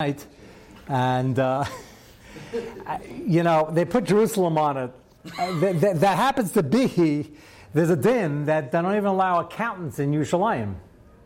night, and uh, you know they put Jerusalem on it. Uh, that, happens to be there's a din that they don't even allow accountants in Yerushalayim.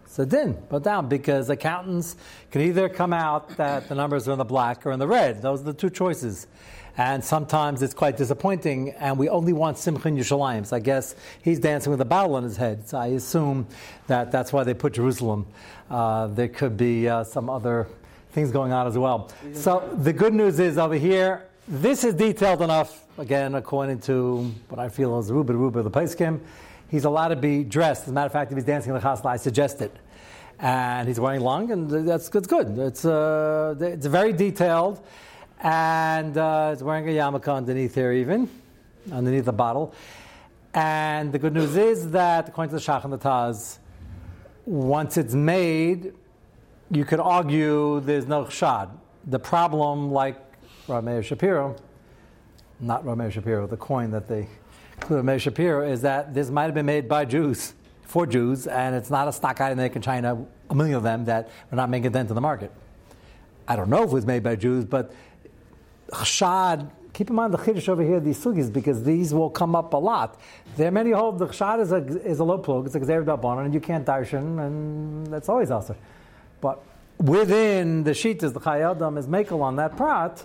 It's a din, put down because accountants can either come out that the numbers are in the black or in the red. Those are the two choices. And sometimes it's quite disappointing, and we only want Simcha Yerushalayim. So I guess he's dancing with a bowel on his head. So I assume that that's why they put Jerusalem. Uh, there could be uh, some other things going on as well. So the good news is over here, this is detailed enough, again, according to what I feel is Ruba Ruba the Paiskim. He's allowed to be dressed. As a matter of fact, if he's dancing in the chasna, I suggest it. And he's wearing long, and that's, good. It's, uh, it's very detailed and uh, it's wearing a yarmulke underneath here, even underneath the bottle. And the good news is that, according to the Shach and the Taz, once it's made, you could argue there's no shad. The problem, like Rameir Shapiro, not Rameir Shapiro, the coin that they include Rameir Shapiro, is that this might have been made by Jews, for Jews, and it's not a stock item they in China, a million of them, that are not making dent in the market. I don't know if it was made by Jews, but chshad, keep in mind the chiddush over here, these sugis, because these will come up a lot. There are many hold the chshad is a, is a low plug, it's a gzeir and you can't darshan, and that's always also. But within the sheet is the chayadam is makel on that prat.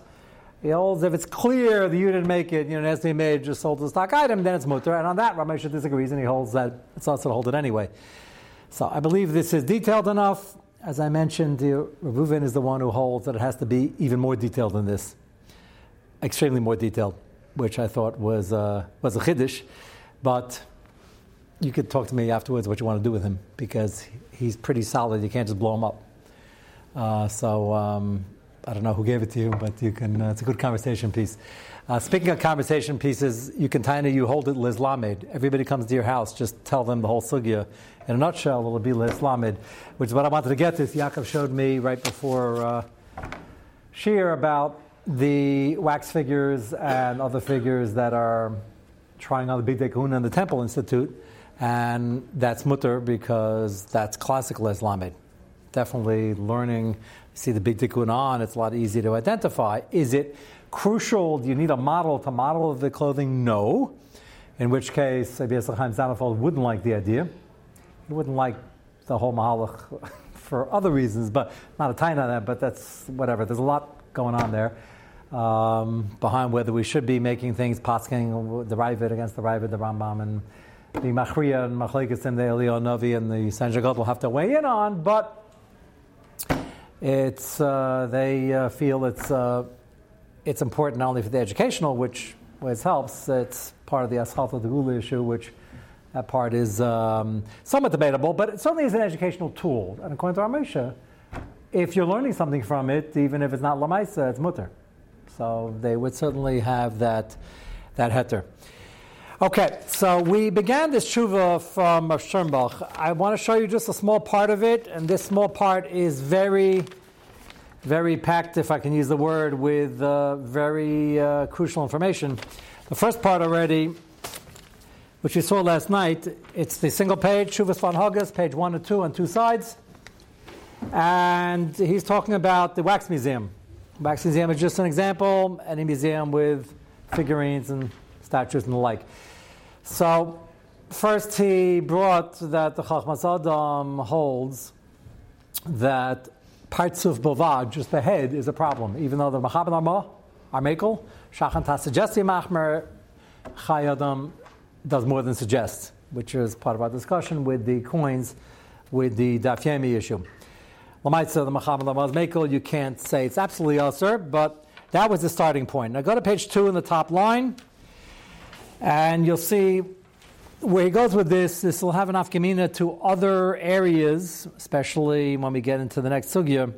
He holds if it's clear that you didn't make it, you know, to be made just sold the stock item, then it's mutter. And on that, Ramesha disagrees, and he holds that it's also to hold it anyway. So I believe this is detailed enough. As I mentioned, Reuven is the one who holds that it has to be even more detailed than this extremely more detailed, which I thought was, uh, was a chiddush. But you could talk to me afterwards what you want to do with him because he's pretty solid. You can't just blow him up. Uh, so um, I don't know who gave it to you, but you can. Uh, it's a good conversation piece. Uh, speaking of conversation pieces, you can tiny you hold it lislamed. Everybody comes to your house, just tell them the whole sugya. In a nutshell, it'll be lislamed, which is what I wanted to get to. Yaakov showed me right before uh, about the wax figures and other figures that are trying on the Bigdei Kehunah and the Temple Institute, and that's mutter because that's classical Islamic. Definitely learning, see the Big Tikkun on, it's a lot easier to identify. Is it crucial? Do you need a model to model the clothing? No. In which case, Abiyas Chaim Sonnenfeld wouldn't like the idea. He wouldn't like the whole Mahalach for other reasons, but not a time on that, but that's whatever. There's a lot going on there um, behind whether we should be making things pasking the Ravid against the Ravid, the Rambam, and the Machriya and Machlekes and the Eliyahu Novi and the Sanjagot will have to weigh in on, but it's uh, they uh, feel it's uh, it's important not only for the educational, which which helps. It's part of the Ashalt of the Gula issue, which that part is um, somewhat debatable, but it certainly is an educational tool. And according to Ramesha, if you're learning something from it, even if it's not Lamaisa, it's mutter. So they would certainly have that, that heter. Okay, so we began this tshuva from Sternbuch. I want to show you just a small part of it, and this small part is very, very packed, if I can use the word, with uh, very uh, crucial information. The first part already, which we saw last night, it's the single page, Shuvas von Hagas, page one and two on two sides. And he's talking about the wax museum. Wax Museum is just an example, any museum with figurines and statues and the like. So, first he brought that the Chachmas Adam holds that parts of Bovad, just the head, is a problem, even though the Machaber Amma, Armekel, Shachan Tasajesti Machmer, Chayadam does more than suggest, which is part of our discussion with the coins, with the Dafyemi issue. Lamaitza, the Muhammad Lamaz Mekel, you can't say it's absolutely Asr, but that was the starting point. Now go to page two in the top line, and you'll see where he goes with this. This will have an afkamina to other areas, especially when we get into the next sugya,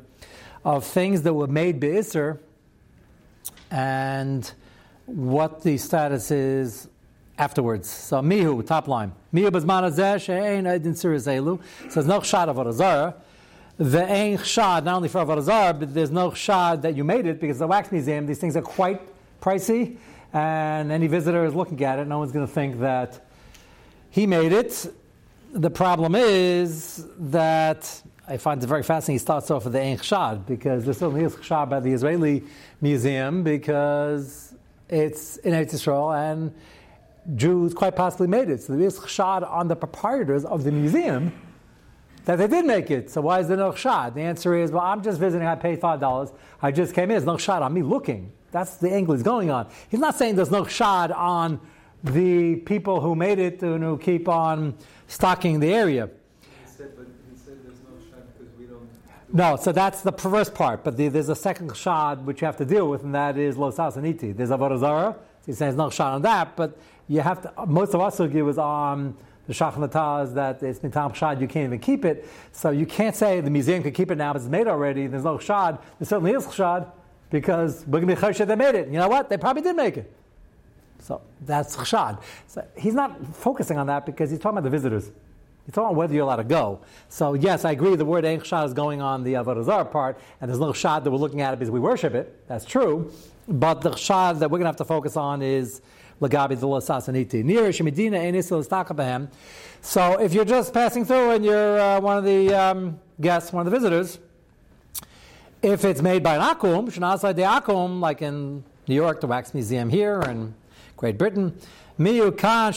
of things that were made be'isr, and what the status is afterwards. So mihu, top line. Mihu bazman azeh she'ein edin sirizelu. Says no shot of a the ein chshad, not only for Avodah but there's no chshad that you made it because the wax museum, these things are quite pricey, and any visitor is looking at it, no one's going to think that he made it. The problem is that I find it very fascinating. He starts off with the Ein Chshad because there certainly is Chshad by the Israeli Museum because it's in Eretz Yisrael and Jews quite possibly made it. So there is Chshad on the proprietors of the museum that they did make it. So why is there no Chshad? The answer is, well, I'm just visiting. I paid five dollars. I just came in. There's no Chshad on me looking. That's the angle he's going on. He's not saying there's no Chshad on the people who made it and who keep on stocking the area. He said, there's no, kshad because we do no, so that's the perverse part. But the, there's a second shad which you have to deal with, and that is los asaniti. There's avodah zarah. So he's saying there's no shad on that, but you have to. Most of us sugi was on the shachnataz that it's mitam shad. You can't even keep it, so you can't say the museum can keep it now. But it's made already. There's no shad. There certainly is shad because we're going to be choshed they made it. You know what? They probably did make it. So that's chshad. So he's not focusing on that because he's talking about the visitors. It's all whether you're allowed to go. So yes, I agree. The word Ein is going on the Avodah part, and there's no shad that we're looking at it because we worship it. That's true. But the shad that we're going to have to focus on is Lagabi the Lasasaniti. Near Shemedina Enis So if you're just passing through and you're uh, one of the um, guests, one of the visitors, if it's made by an akum, Shanasai de akum, like in New York, the Wax Museum here, and Great Britain, Kama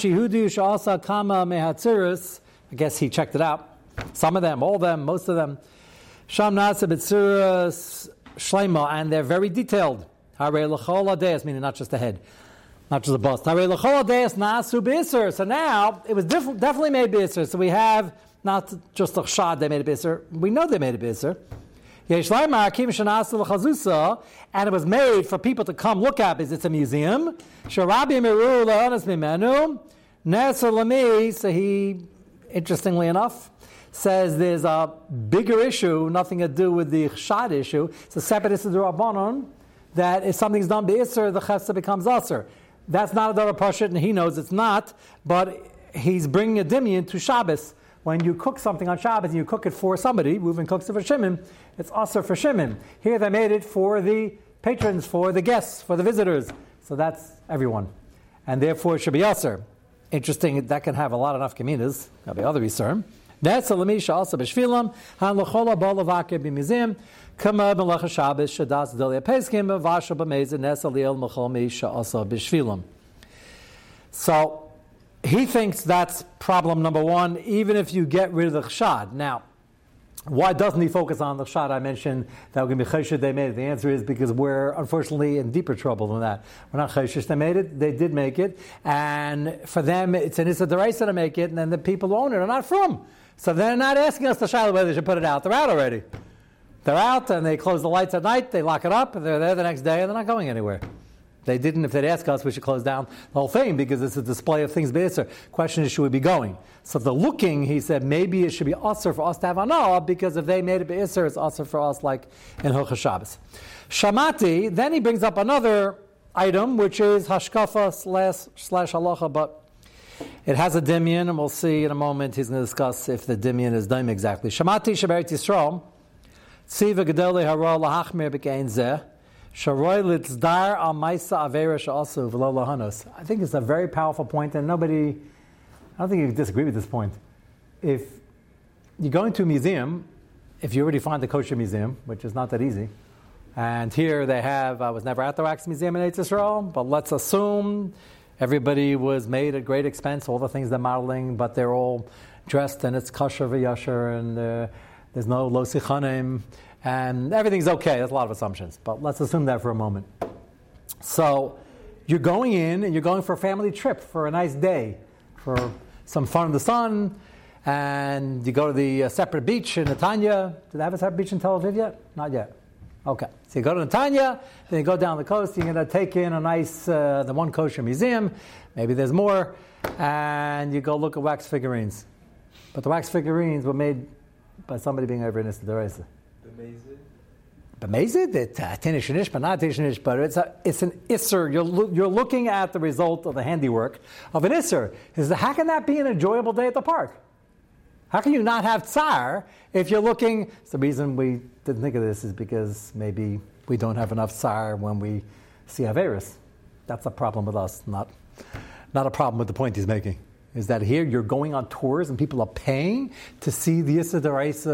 Mehatzirus. I guess he checked it out. Some of them, all of them, most of them. Sham Nasa Bitsuras Shlema, and they're very detailed. Hare Deis, meaning not just the head, not just the bust. Hare L'chol Deis Nasu B'Isr. So now, it was definitely made B'Isr. So we have not just a shad they made a B'Isr, we know they made a B'Isr. And it was made for people to come look at because it's a museum. So he interestingly enough, says there's a bigger issue, nothing to do with the chshad issue. It's a separate issue rabbanon that if something's done b'isr, the chesed becomes usr. That's not a double pashut, and he knows it's not, but he's bringing a dimion to Shabbos. When you cook something on Shabbos and you cook it for somebody, Reuven cooks it for Shimon, it's also for Shimon. Here they made it for the patrons, for the guests, for the visitors. So that's everyone. And therefore it should be usr. Interesting, that can have a lot of nafkaminas. There'll be other Yisurim. That's a lemisha also b'shvilam, han bolavake b'mizim, kama b'lecha Shabbos, shadas delia peskim, vasha b'mezin, nes aliyel mechol misha also b'shvilam. So, he thinks that's problem number one, even if you get rid of the chshad. Now, why doesn't he focus on the shot I mentioned that we're going to be chesed they made it? The answer is because we're unfortunately in deeper trouble than that. We're not chesed they made it; they did make it, and for them it's an issa to make it, and then the people who own it are not from. So they're not asking us to shiloh whether they should put it out. They're out already. They're out, and they close the lights at night. They lock it up, and they're there the next day, and they're not going anywhere. They didn't, if they'd ask us, we should close down the whole thing because it's a display of things Be'isr. Question is, should we be going? So the looking, he said, maybe it should be usher for us to have anah because if they made it Be'isr, it's usher for us like in Hilchah Shabbos. Shamati, then he brings up another item, which is hashkafa slash, slash halacha, but it has a dimion, and we'll see in a moment. He's going to discuss if the dimion is dime exactly. Shamati Shabbat Yisrael, Tziva Gedele Hara Lahachmir B'Kein Zeh, Litzdar also I think it's a very powerful point, and nobody, I don't think you disagree with this point. If you go into a museum, if you already find the kosher museum, which is not that easy, and here they have, I was never at the Wax Museum in Israel, but let's assume everybody was made at great expense, all the things they're modeling, but they're all dressed and it's kosher v'yasher, and uh, there's no losichanim, and everything's okay. There's a lot of assumptions, but let's assume that for a moment. So you're going in and you're going for a family trip for a nice day, for some fun in the sun, and you go to the uh, separate beach in Netanya. Do they have a separate beach in Tel Aviv yet? Not yet. Okay. So you go to Netanya, then you go down the coast, you're going to take in a nice, uh, the one kosher museum, maybe there's more, and you go look at wax figurines. But the wax figurines were made by somebody being over in Istadoresa. B'mezid, it uh, but not but it's, a, it's an isser. You're, you're looking at the result of the handiwork of an isser. Is how can that be an enjoyable day at the park? How can you not have tsar if you're looking? the reason we didn't think of this is because maybe we don't have enough tsar when we see Averis. That's a problem with us, not, not a problem with the point he's making. is that here you're going on tours and people are paying to see the Issa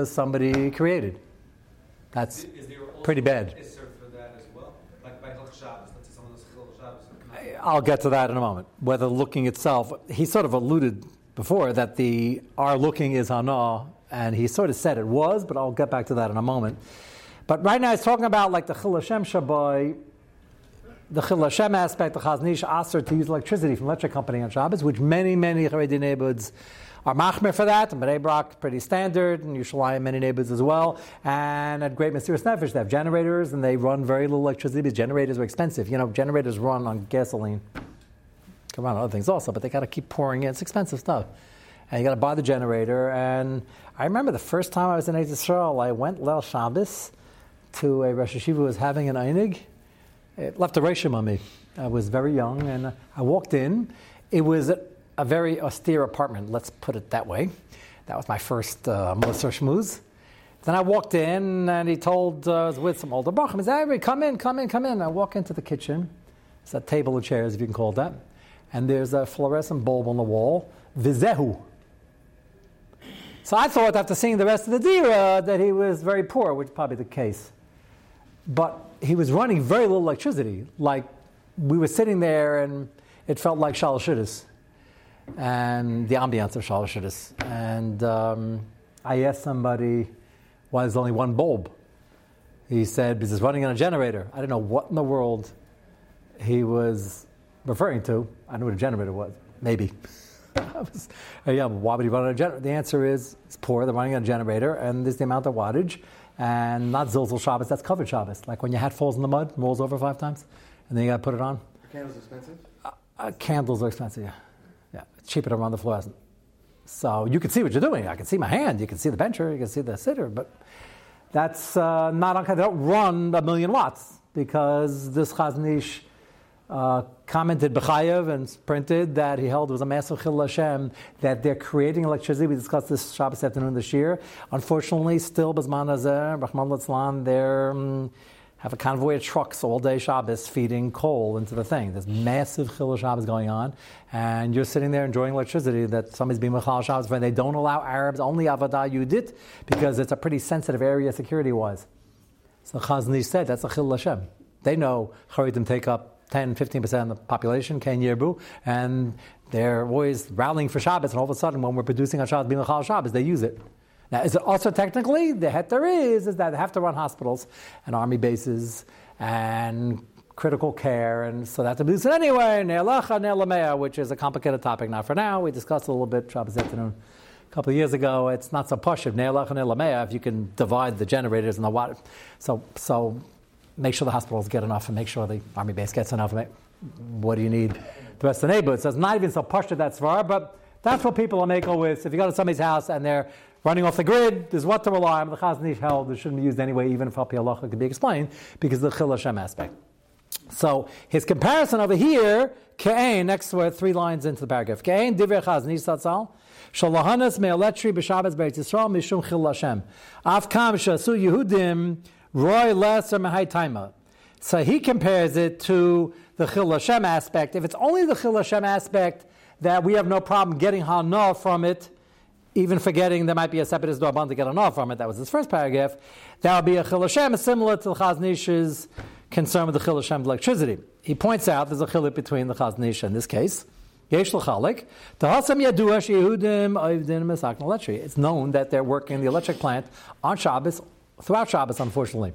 somebody created. That's pretty bad. I'll get to that in a moment. Whether looking itself, he sort of alluded before that the our looking is hana, and he sort of said it was, but I'll get back to that in a moment. But right now he's talking about like the Chil Hashem Shabbai, the Chil Hashem aspect, the Chaznish Aser to use electricity from electric company on Shabbos, which many, many Haredi neighborhoods are machmer for that, and Bnei pretty standard, and Yerushalayim many neighborhoods as well. And at Great Mesiras Nefesh, they have generators, and they run very little electricity because generators are expensive. You know, generators run on gasoline. Come on, other things also, but they got to keep pouring in. It's expensive stuff. And you got to buy the generator. And I remember the first time I was in Israel, I went Leil Shabbos to a Rosh Hashiva who was having an Einig. It left a reshim on me. I was very young, and I walked in. It was a very austere apartment, let's put it that way. That was my first uh, Melissa Shmooze. Then I walked in and he told, uh, I was with some older Bachim, he said, come in, come in, come in. I walk into the kitchen. It's a table of chairs, if you can call it that. And there's a fluorescent bulb on the wall, Vizehu. So I thought after seeing the rest of the Dira that he was very poor, which is probably the case. But he was running very little electricity. Like we were sitting there and it felt like Shalashudis and the ambiance of Shalosh And um, I asked somebody why there's only one bulb. He said, because it's running on a generator. I don't know what in the world he was referring to. I knew what a generator was, maybe. was, uh, yeah, why would he run on a generator? The answer is it's poor, they're running on a generator, and there's the amount of wattage, and not Zilzal Shabbos, that's covered Shabbos. Like when your hat falls in the mud, rolls over five times, and then you got to put it on. Are candles expensive? Uh, uh, candles are expensive, yeah. Cheaper to run the fluorescent. So you can see what you're doing. I can see my hand. You can see the bencher. You can see the sitter. But that's uh, not on. They don't run a million watts because this Chaznish uh, commented B'chayev and printed that he held was a massive chil Hashem that they're creating electricity. We discussed this Shabbos afternoon this year. Unfortunately, still Bazman Azeh, Rahman Litzlan, they're. Um, have a convoy of trucks all day Shabbos feeding coal into the thing. There's massive chilul Shabbos going on, and you're sitting there enjoying electricity that somebody's being mechal Shabbos for. They don't allow Arabs, only Avodah Yudit, because it's a pretty sensitive area security-wise. So Chazni said that's a chilul Hashem. They know Charitim take up 10, 15% of the population, Ken Yerbu, and they're always rallying for Shabbos, and all of a sudden when we're producing on Shabbos, being mechal Shabbos, they use it. Now, is it also technically the heter is is that they have to run hospitals and army bases and critical care, and so that to produce it anyway. Ne'elacha ne'elamea, which is a complicated topic. Now, for now. We discussed a little bit Shabbos afternoon a couple of years ago. It's not so pushiv ne'elacha ne'elamea if you can divide the generators and the water. So so make sure the hospitals get enough and make sure the army base gets enough. What do you need? The rest of the neighborhood. So it's not even so pushed that's far, but that's what people are making with. If you go to somebody's house and they're running off the grid, there's what to rely on. The Chaznish held it shouldn't be used anyway, even if Al Allah could be explained, because of the Chil Hashem aspect. So his comparison over here, Ke'ain, next to three lines into the paragraph. Ke'ain divrei Chaznish Satzal, Shalahanas me'aletri b'Shabbos Beit Yisrael mishum Chil Hashem. Afkam shasu Yehudim roy lesser mehai taima. So he compares it to the Chil Hashem aspect. If it's only the Chil Hashem aspect that we have no problem getting Hana from it, even forgetting there might be a separate Dorban to get an off from it, that was his first paragraph, that would be a Chil Hashem similar to the Chaznish's concern with the Chil Hashem electricity. He points out there's a chilik between the Chaznish in this case. Yesh l'chalik. Tahasam yadua sheyehudim oivdim electric. It's known that they're working the electric plant on Shabbos, throughout Shabbos, unfortunately.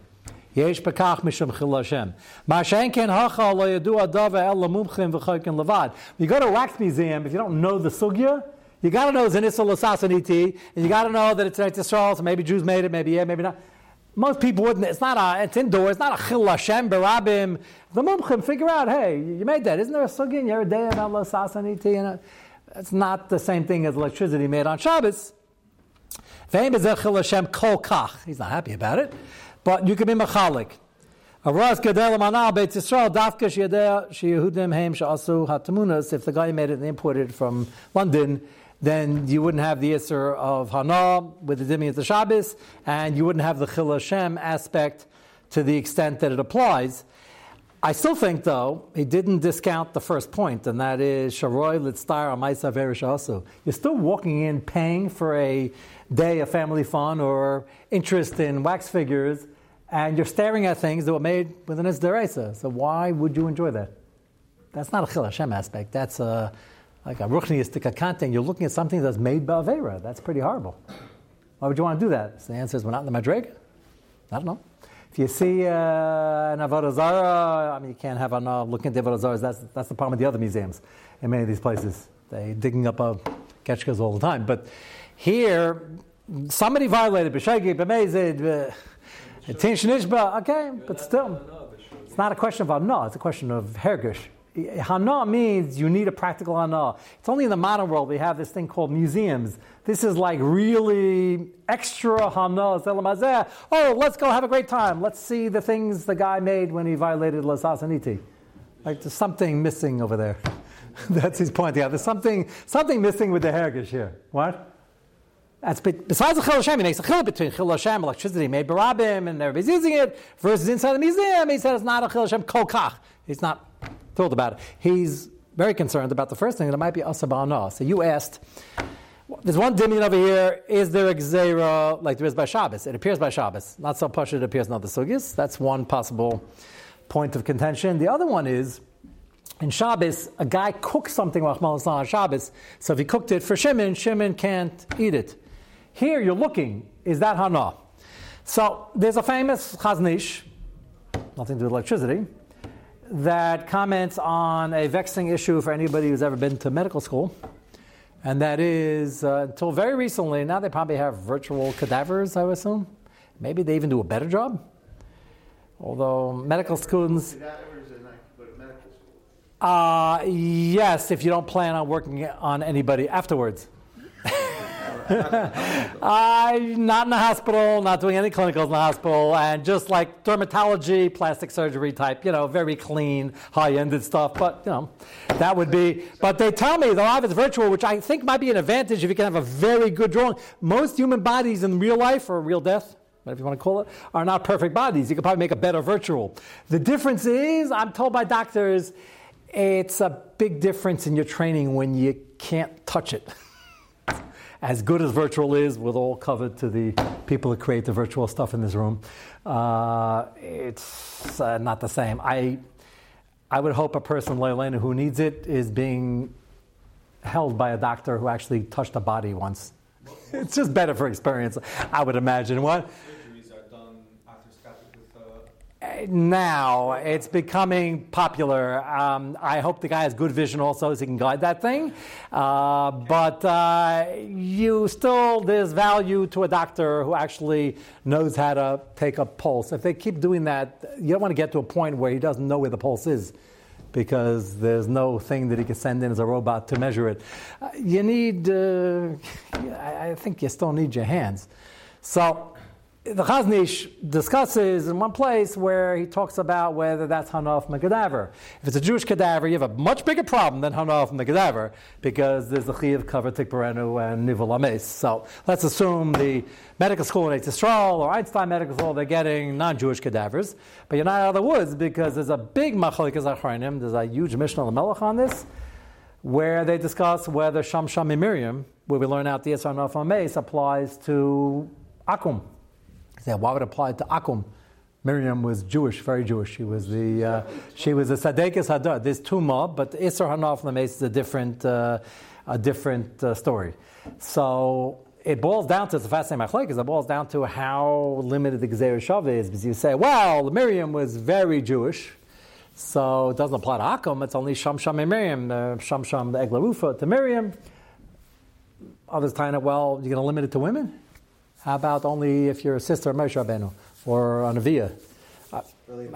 Yesh bekach mishum chil Hashem. Mashenken hacha lo yadu adava el lamumchim v'choykin levad. You go to a wax museum, if you don't know the sugya, you got to know it's an Issa Lasasaniti, and you got to know that it's an Yisrael, so maybe Jews made it, maybe yeah, maybe not. Most people wouldn't. It's not a. It's indoor. It's not a chil Hashem berabim. The mumchim figure out. Hey, you made that. Isn't there a sugi in your day about lasasaniti? And it's not the same thing as electricity made on Shabbos. He's not happy about it, but you can be machalik. If the guy made it and imported it from London, then you wouldn't have the Isser of Hana with the Dimi of the Shabbos, and you wouldn't have the Chil Hashem aspect to the extent that it applies. I still think, though, he didn't discount the first point, and that is Sharoy Litztar Amaisa Verishasu. You're still walking in paying for a day of family fun or interest in wax figures, and you're staring at things that were made with an Isderaisa. So why would you enjoy that? That's not a Chil Hashem aspect. That's a, like a Ruchniistic content. You're looking at something that's made by Avera. That's pretty horrible. Why would you want to do that? So the answer is, we're not in the Madrig. I don't know. If you see uh, an Avodah I mean, you can't have an uh, looking at the Avodah. That's, that's the problem with the other museums in many of these places. They're digging up uh, ketchkas all the time. But here, somebody violated B'shagi, B'mezid, Tin Shnishba, okay, but still, it's not a question of no, it's a question of hergish. Hana means you need a practical hana. It's only in the modern world we have this thing called museums. This is like really extra hana. Oh, let's go have a great time. Let's see the things the guy made when he violated Lasasaniti. Like there's something missing over there. That's his point. Yeah, there's something something missing with the hergish here. What? That's besides the Chil Hashem, he makes a chil between Chil Hashem, electricity made by barabim, and everybody's using it, versus inside the museum. He says it's not a Chil Hashem kokach. He's not thrilled about it. He's very concerned about the first thing that it might be asabana. So you asked, there's one dimin over here. Is there a gzera like there is by Shabbos? It appears by Shabbos. Not so push it appears in other sugis. That's one possible point of contention. The other one is in Shabbos, a guy cooks something on Shabbos. So if he cooked it for Shimon, Shimon can't eat it. Here you're looking, is that Hana? So there's a famous Chaznish, nothing to do with electricity, that comments on a vexing issue for anybody who's ever been to medical school. And that is, uh, until very recently, now they probably have virtual cadavers, I would assume. Maybe they even do a better job. Although medical students. Uh, yes, if you don't plan on working on anybody afterwards. I'm not in the hospital, not doing any clinicals in the hospital, and just like dermatology, plastic surgery type, you know, very clean, high-ended stuff. But you know, that would be. But they tell me the life is virtual, which I think might be an advantage if you can have a very good drawing. Most human bodies in real life or real death whatever you want to call it, are not perfect bodies. You could probably make a better virtual. The difference is, I'm told by doctors, it's a big difference in your training when you can't touch it. as good as virtual is, with all covered to the people who create the virtual stuff in this room, uh, it's uh, not the same. I, I would hope a person, Leilena, who needs it is being held by a doctor who actually touched a body once. It's just better for experience, I would imagine. What? Now it's becoming popular. Um, I hope the guy has good vision also, so he can guide that thing. Uh, but uh, you still, there's value to a doctor who actually knows how to take a pulse. If they keep doing that, you don't want to get to a point where he doesn't know where the pulse is because there's no thing that he can send in as a robot to measure it. Uh, you need, uh, I think you still need your hands. So the Chaznish discusses in one place where he talks about whether that's Hana from. If it's a Jewish cadaver, you have a much bigger problem than Hana from because there's the Chiyav Cover Tikbarenu and Nivel Ames. So let's assume the medical school in Yisrael or Einstein Medical School, they're getting non Jewish cadavers. But you're not out of the woods because there's a big Machalikas Achronim, there's a huge Mishnah Melech on this, where they discuss whether Sham Sham Miriam, where we learn out the Yisrael Naf Ames, applies to Akum said, why would it apply to Akum? Miriam was Jewish, very Jewish. She was the uh, she was a Sadekis Hadar. There's two more, but Isser Hanaf Lames is a different uh, a different uh, story. So it boils down to it's a fascinating machlekes. It boils down to how limited the Gezer Shav is. Because you say, well, Miriam was very Jewish, so it doesn't apply to Akum. It's only Sham Sham and Miriam, uh, Sham Sham the Eglarufa to Miriam. Others tying it, well, you're going to limit it to women. How about only if you're a sister of Moshe Rabbeinu or a Neviah? Uh,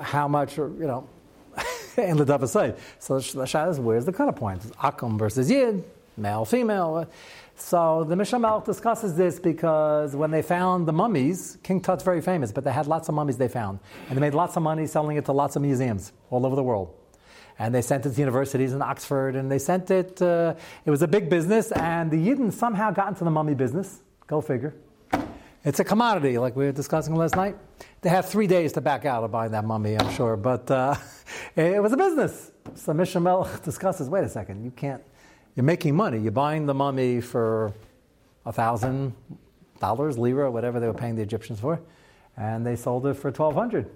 how much, you know, in the Dava side. So the Shah is where's the cutoff point? Akum versus Yid, male, female. So the Mishnah Malach discusses this because when they found the mummies, King Tut's very famous, but they had lots of mummies they found. And they made lots of money selling it to lots of museums all over the world. And they sent it to universities in Oxford, and they sent it, uh, it was a big business, and the Yidden somehow got into the mummy business. Go figure. It's a commodity, like we were discussing last night. They have three days to back out of buying that mummy, I'm sure. But uh, it was a business. So Mishnah discusses, wait a second, you can't, you're making money. You're buying the mummy for a thousand dollars, lira, whatever they were paying the Egyptians for, and they sold it for 1200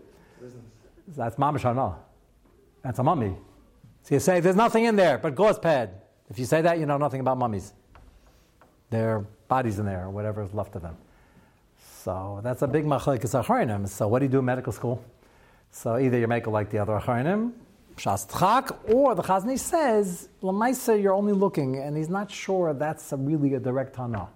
That's mamish That's a mummy. So you say, there's nothing in there but gauze pad. If you say that, you know nothing about mummies. There are bodies in there, or whatever is left of them. So that's a big machlekes acharinim. So what do you do in medical school? So either you make it like the other acharinim, shas tchak, or the Chazon Ish says, lamaisa, you're only looking, and he's not sure that's a really a direct hana.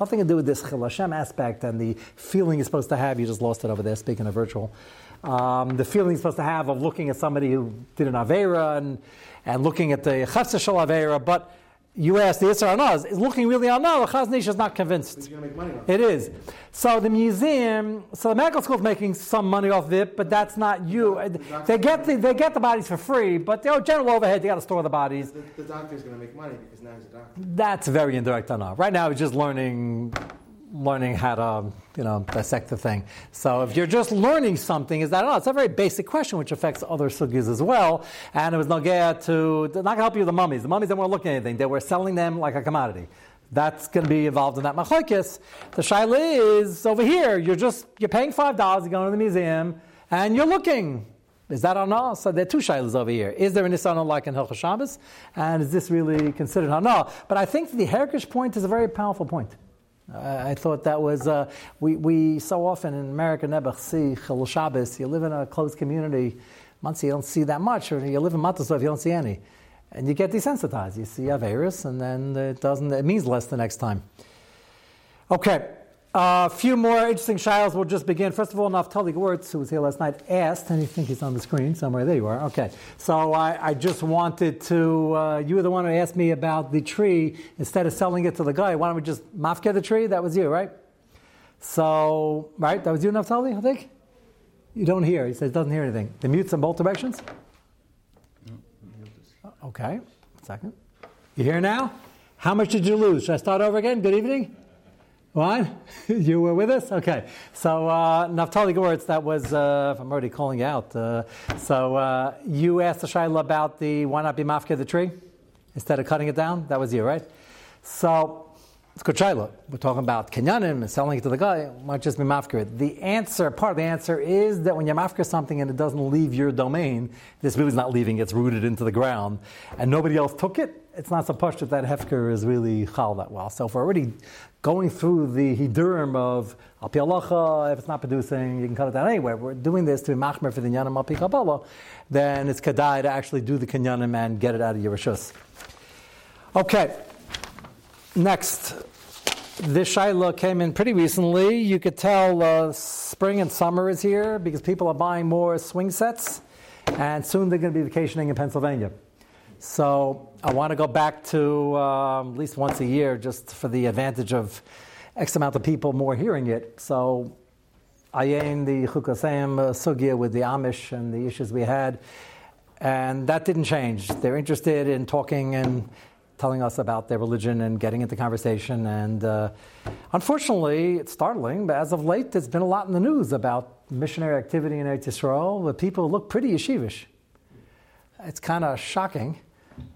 Nothing to do with this chil Hashem aspect and the feeling you're supposed to have. You just lost it over there, speaking of virtual. Um, the feeling you're supposed to have of looking at somebody who did an Avera and, and looking at the Chatzah Shal Avera, but you ask the Isra Anaz, is looking really on now, the Chazon Ish is not convinced. It is. So the museum, so the medical school is making some money off of it, but that's not you. They get the, they get the bodies for free, but the general overhead, they got to store the bodies. The, the doctor's going to make money because now he's a doctor. That's very indirect enough. Right now, he's just learning learning how to, you know, dissect the thing. So if you're just learning something, is that no? It's a very basic question which affects other sugis as well. And it was nogea to not going to help you with the mummies. The mummies they weren't looking at anything; they were selling them like a commodity. That's going to be involved in that machlokes. The shaila is over here. You're just you're paying five dollars. You're going to the museum and you're looking. Is that hana? So there are two shilas over here. Is there an nisana like in Hilchah Shabbos? And is this really considered hana? But I think the Herkish point is a very powerful point. I thought that was, uh, we, we so often in America never see Chil Shabbos. You live in a closed community, once you don't see that much, or you live in Matasov, you don't see any. And you get desensitized. You see Averis, and then it doesn't, it means less the next time. Okay, a few more interesting shiles will just begin. First of all, Naftali Gewurz, who was here last night, asked, and you think he's on the screen somewhere. There you are. Okay. So I, I just wanted to, uh, you were the one who asked me about the tree. Instead of selling it to the guy, why don't we just mafke the tree? That was you, right? So, right? That was you, Naftali, I think? You don't hear. He says he doesn't hear anything. The mutes in both directions? Okay. Second. You hear now? How much did you lose? Should I start over again? Good evening. What? you were with us? Okay. So, uh, Naftali Goretz, that was, uh, I'm already calling you out. Uh, so, uh, you asked the Shaila about the why not be mafka the tree instead of cutting it down? That was you, right? So, it's good Shaila. We're talking about kenyanim and selling it to the guy. Might just be mafka. The answer, part of the answer is that when you mafka something and it doesn't leave your domain, this really is not leaving, it's rooted into the ground, and nobody else took it, it's not so push that that hefker is really chal that well. So if we're already going through the hidurim of al pi if it's not producing, you can cut it down anyway. We're doing this to be machmer for the nyanim al pi then it's kedai to actually do the kenyanim and get it out of your rishus. Okay, next. This Shiloh came in pretty recently. You could tell uh, spring and summer is here because people are buying more swing sets, and soon they're going to be vacationing in Pennsylvania. So I want to go back to um, at least once a year just for the advantage of X amount of people more hearing it. So I aim the Chukasayim uh, with the Amish and the issues we had, and that didn't change. They're interested in talking and telling us about their religion and getting into conversation. And uh, unfortunately, it's startling, but as of late, there's been a lot in the news about missionary activity in Eretz Yisrael where people look pretty yeshivish. It's kind of shocking.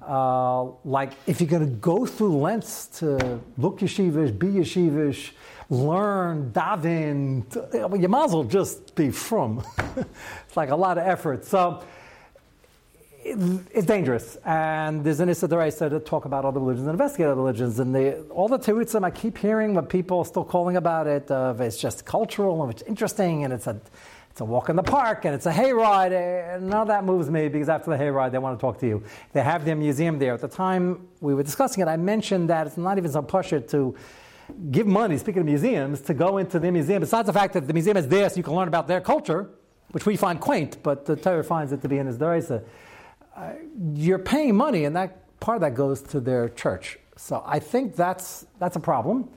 Uh, like if you're going to go through lengths to look yeshivish, be yeshivish, learn, daven, you might as well just be from. it's like a lot of effort. So it's dangerous. And there's an Issa to talk about other religions and investigate other religions. And the, all the terutzim I keep hearing what people are still calling about it, uh, it's just cultural and it's interesting and it's a it's a walk in the park and it's a hayride. And none of that moves me because after the hayride, they want to talk to you. They have their museum there. At the time we were discussing it, I mentioned that it's not even so pusher to give money, speaking of museums, to go into the museum. Besides the fact that the museum is there so you can learn about their culture, which we find quaint, but the Torah finds it to be in his Daraisa. You're paying money, and that part of that goes to their church. So I think that's, that's a problem.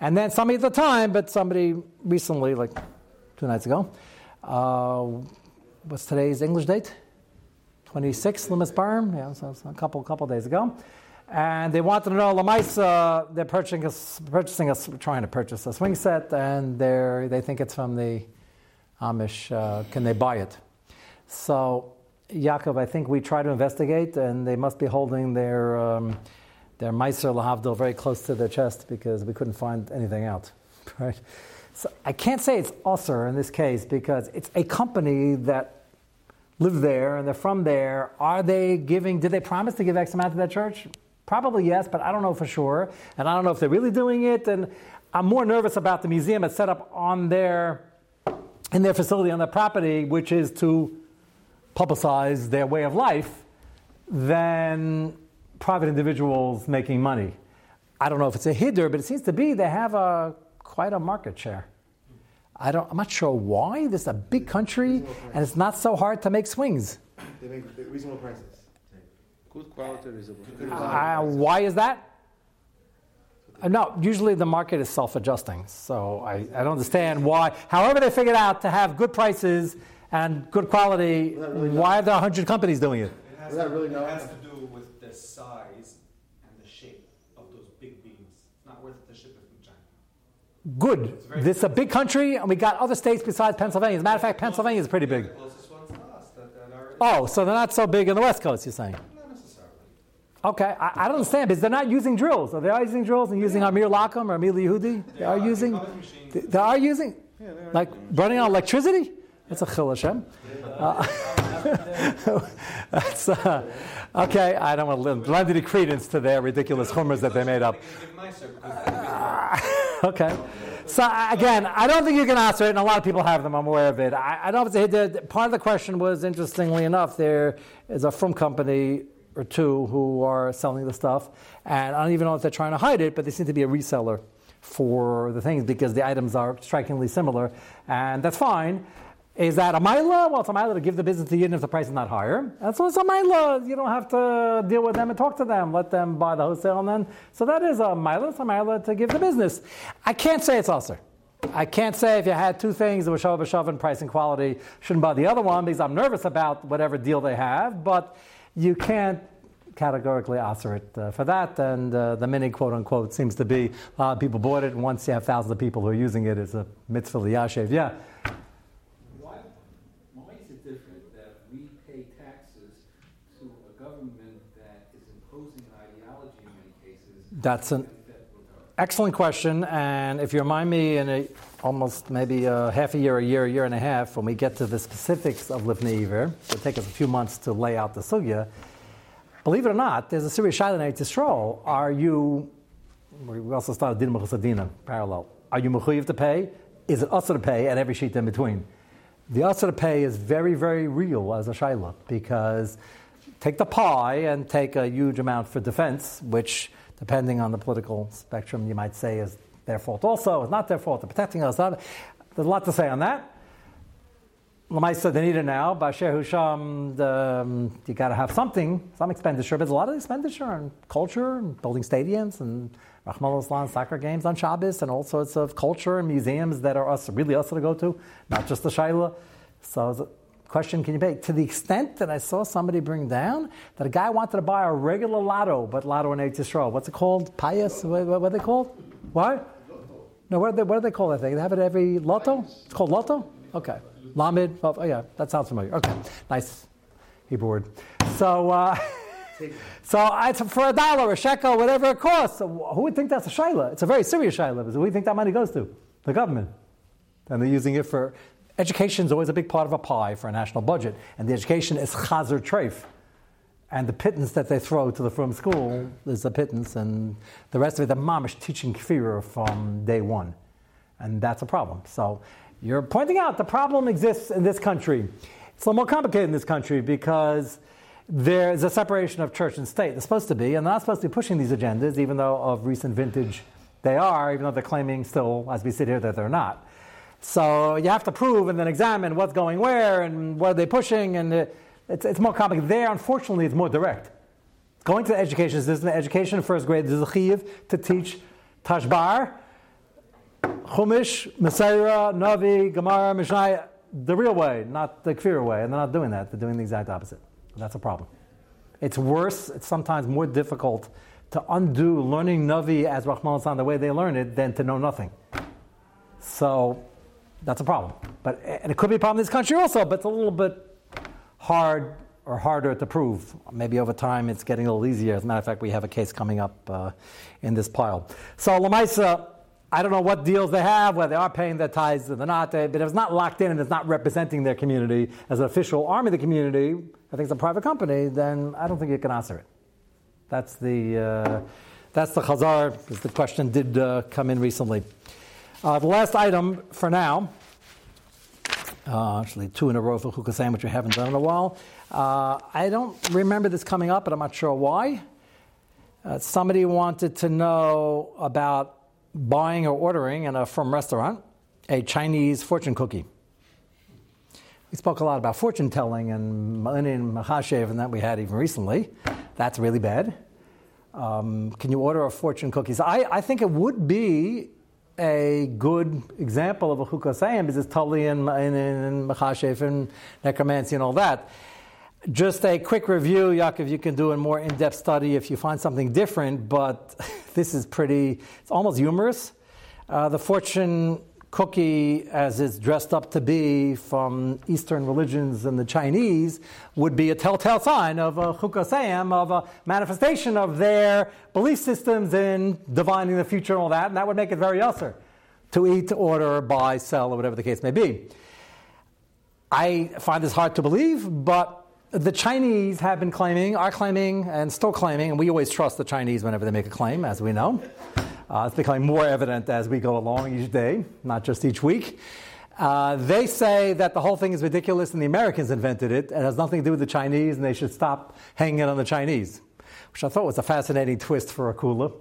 And then somebody at the time, but somebody recently, like two nights ago, uh, what's today's English date? 26, Limas Barm, yeah, so, so a couple couple days ago. And they wanted to know, Lamaisa, they're purchasing a, purchasing a, trying to purchase a swing set, and they they think it's from the Amish. Uh, can they buy it? So Yaakov, I think we try to investigate, and they must be holding their um, their Meiser Lahavdil very close to their chest because we couldn't find anything out. Right? So I can't say it's usher in this case because it's a company that live there and they're from there. Are they giving? Did they promise to give X amount to that church? Probably yes, but I don't know for sure, and I don't know if they're really doing it. And I'm more nervous about the museum that's set up on their in their facility on their property, which is to publicize their way of life, than private individuals making money. I don't know if it's a hiddur, but it seems to be they have a quite a market share. I don't, I'm not sure why. This is a big country, and it's not so hard to make swings. They make reasonable prices. Good quality, reasonable. Uh, why is that? Uh, no, usually the market is self adjusting. So I, I don't understand why. However, they figured out to have good prices and good quality, really why are there 100 companies doing it? It has, to, really it has to do with the size and the shape of those big beams. It's not worth it to ship it from China. Good. This is a big country, and we got other states besides Pennsylvania. As a matter of fact, Pennsylvania is pretty big. Closest ones to us that, that are Oh, so they're not so big in the West Coast, you're saying? not necessarily. Okay, I, I don't understand because they're not using drills. Are they are using drills and using Amir Lakham or Amir Yehudi? They are using. They come with machines. They, they are using, like running on electricity. That's a chil Hashem. Uh, uh, okay. I don't want to lend, any credence to their ridiculous humors that they made up. Because okay. So uh, again, I don't think you can answer it, and a lot of people have them. I'm aware of it. I, I don't if it's. Part of the question was, interestingly enough, there is a from company or two who are selling the stuff, and I don't even know if they're trying to hide it, but they seem to be a reseller for the things because the items are strikingly similar, and that's fine. Is that a mila? Well, it's a mila to give the business to you if the price is not higher. And so it's a mila. You don't have to deal with them and talk to them. Let them buy the wholesale and then. So that is a mila. It's a mila to give the business. I can't say it's usher. I can't say if you had two things that were shava b'shava in price and quality shouldn't buy the other one because I'm nervous about whatever deal they have. But you can't categorically answer it uh, for that. And uh, the mini quote unquote seems to be a lot of people bought it. And once you have thousands of people who are using it, it's a mitzvah liyashev. Yeah. Why, is it different that we pay taxes to a government that is imposing an ideology in many cases? That's an that with our excellent question. And if you remind me in a, almost maybe a half a year, a year, a year and a half, when we get to the specifics of Livnei Iver, it'll take us a few months to lay out the sugya. Believe it or not, there's a serious shaila in Yisrael. Are you, we also started din parallel. Are you mechuyev to pay? Is it usher to pay at every sheet in between? The usher to pay is very, very real as a shaila because take the pie and take a huge amount for defense, which, depending on the political spectrum, you might say is their fault also, it's not their fault, they're protecting us. Not, there's a lot to say on that. Lamaisa, they need it now. Basher Husham, the, um, you got to have something, some expenditure, but there's a lot of expenditure on culture and building stadiums and Rahman Islam soccer games on Shabbos and all sorts of culture and museums that are us really us to go to, not just the Shaila. So, the question can you pay? To the extent that I saw somebody bring down that a guy wanted to buy a regular lotto, but lotto in Eretz Yisrael. What's it called? Pious? What, what, what are they called? What? No, what do they, what do they call that thing? They have it every lotto? It's called lotto? Okay. Lamed? Oh, yeah, that sounds familiar. Okay, nice Hebrew word. So, uh, so it's for a dollar, a shekel, whatever it costs. Who would think that's a shaila? It's a very serious shaila. Who do you think that money goes to? The government. And they're using it for education is always a big part of a pie for a national budget, and the education is chazer treif. And the pittance that they throw to the from school is a pittance, and the rest of it, the mom is teaching kfir from day one. And that's a problem. So you're pointing out the problem exists in this country. It's a little more complicated in this country because there's a separation of church and state. They're supposed to be, and they're not supposed to be pushing these agendas, even though of recent vintage they are, even though they're claiming still, as we sit here, that they're not. So you have to prove and then examine what's going where and what are they pushing, and it, it's, it's more complicated. There, unfortunately, it's more direct. Going to the education system, the education first grade, there's a chiyuv to teach Tashbar, Chumash, Messiah, Navi, Gemara, Mishnah, the real way, not the kfir way. And they're not doing that. They're doing the exact opposite. That's a problem. It's worse, it's sometimes more difficult to undo learning Navi as Rahman Hassan the way they learn it than to know nothing. So that's a problem. But and it could be a problem in this country also, but it's a little bit hard or harder to prove. Maybe over time it's getting a little easier. As a matter of fact, we have a case coming up uh, in this pile. So Lamaisa, I don't know what deals they have, whether they are paying their tithes or they're not, but if it's not locked in and it's not representing their community as an official arm of the community, I think it's a private company, then I don't think you can answer it. That's the, uh, that's the chazar, because the question did uh, come in recently. Uh, the last item for now, uh, actually two in a row for Chukasayim, which we haven't done in a while. Uh, I don't remember this coming up, but I'm not sure why. Uh, somebody wanted to know about buying or ordering in a from restaurant a Chinese fortune cookie. We spoke a lot about fortune telling and Ma'anin Mahashev and that we had even recently. That's really bad. Um, can you order a fortune cookies? I, I think it would be a good example of a chukasayim because it's totally in, in, in and necromancy and all that. Just a quick review, Yaakov, you can do a more in depth study if you find something different, but this is pretty, it's almost humorous. Uh, the fortune cookie, as it's dressed up to be from Eastern religions and the Chinese, would be a telltale sign of a chukasayim, of a manifestation of their belief systems in divining the future and all that, and that would make it very assur to eat, order, buy, sell, or whatever the case may be. I find this hard to believe, but the Chinese have been claiming, are claiming, and still claiming, and we always trust the Chinese whenever they make a claim, as we know. Uh, it's becoming more evident as we go along each day, not just each week. Uh, they say that the whole thing is ridiculous and the Americans invented it. It has nothing to do with the Chinese and they should stop hanging on the Chinese, which I thought was a fascinating twist for Akula.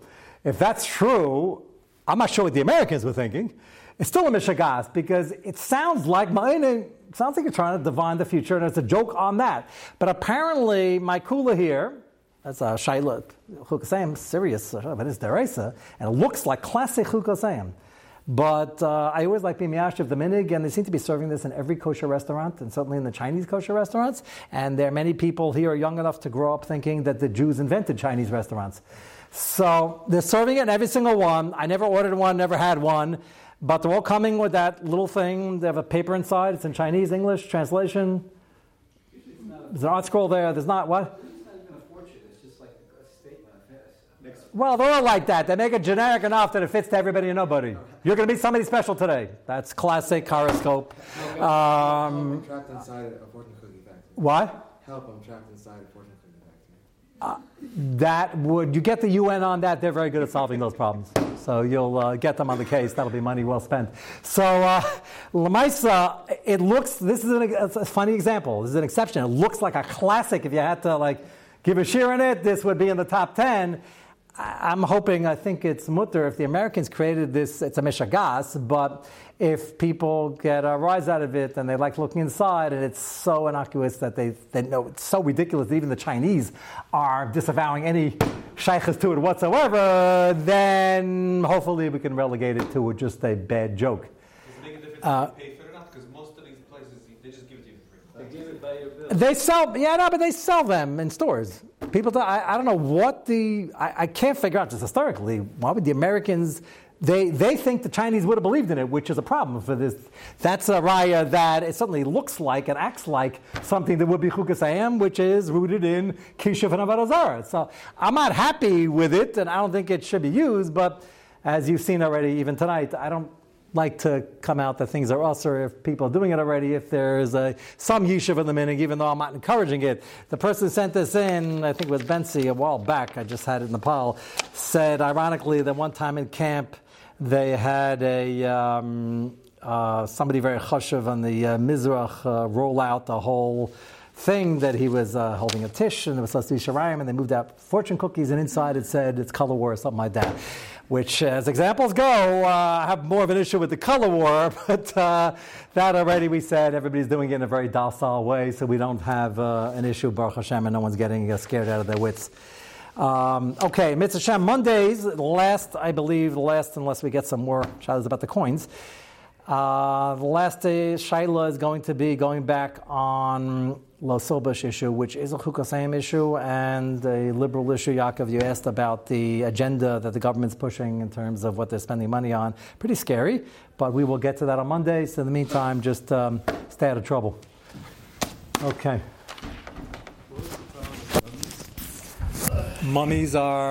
If that's true, I'm not sure what the Americans were thinking. It's still a mishagas because it sounds like Ma'ina, sounds like you're trying to divine the future and it's a joke on that. But apparently, my kula here, that's a shayla chukasayim, serious, but it's deraisa, and it looks like classic chukasayim. But uh, I always like being of the minig, and they seem to be serving this in every kosher restaurant, and certainly in the Chinese kosher restaurants. And there are many people here young enough to grow up thinking that the Jews invented Chinese restaurants. So they're serving it in every single one. I never ordered one, never had one, but they're all coming with that little thing. They have a paper inside. It's in Chinese, English translation. There's an ArtScroll there. There's not what? Well, they're all like that. They make it generic enough that it fits to everybody and nobody. You're going to meet somebody special today. That's classic horoscope. Um, trapped inside a fortune cookie factory. what? Help, I'm trapped inside a fortune cookie factory. Uh, that would, you get the UN on that, they're very good at solving those problems. So you'll uh, get them on the case. That'll be money well spent. So, uh, Lamaisa, it looks, this is an, a funny example. This is an exception. It looks like a classic. If you had to, like, give a share in it, this would be in the top 10. I'm hoping, I think it's mutter if the Americans created this, it's a mishagas, but if people get a rise out of it and they like looking inside and it's so innocuous that they, they know it's so ridiculous that even the Chinese are disavowing any shaychus to it whatsoever, then hopefully we can relegate it to just a bad joke. Does it make a difference uh, if you pay for it or not? Because most of these places, they just give it to you for free. They give it by your bill. They sell, yeah, no, but they sell them in stores. People, I, I don't know what the, I, I can't figure out just historically, why would the Americans, they, they think the Chinese would have believed in it, which is a problem for this. That's a raya that it certainly looks like and acts like something that would be chukasayim, which is rooted in kishuf and avodah So I'm not happy with it, and I don't think it should be used. But as you've seen already, even tonight, I don't like to come out that things are us or if people are doing it already, if there's a, some yishuv in the minig, even though I'm not encouraging it. The person sent this in, I think it was Bensi a while back, I just had it in the pile, said ironically that one time in camp they had a um, uh, somebody very chashuv on the uh, Mizrach uh, roll out the whole thing that he was uh, holding a tish and it was supposed to Shirayim and they moved out fortune cookies and inside it said it's color war or something like that which, as examples go, uh, I have more of an issue with the color war, but uh, that already we said everybody's doing it in a very docile way, so we don't have uh, an issue, Baruch Hashem, and no one's getting uh, scared out of their wits. Um, okay, Mitzvah Hashem, Mondays, last, I believe, last, unless we get some more shadows about the coins. Uh, the last day, Shaila is going to be going back on Lo Silbash issue, which is a Chukasayim issue and a liberal issue. Yaakov, you asked about the agenda that the government's pushing in terms of what they're spending money on. Pretty scary, but we will get to that on Monday. So in the meantime, just um, stay out of trouble. Okay. Mummies are.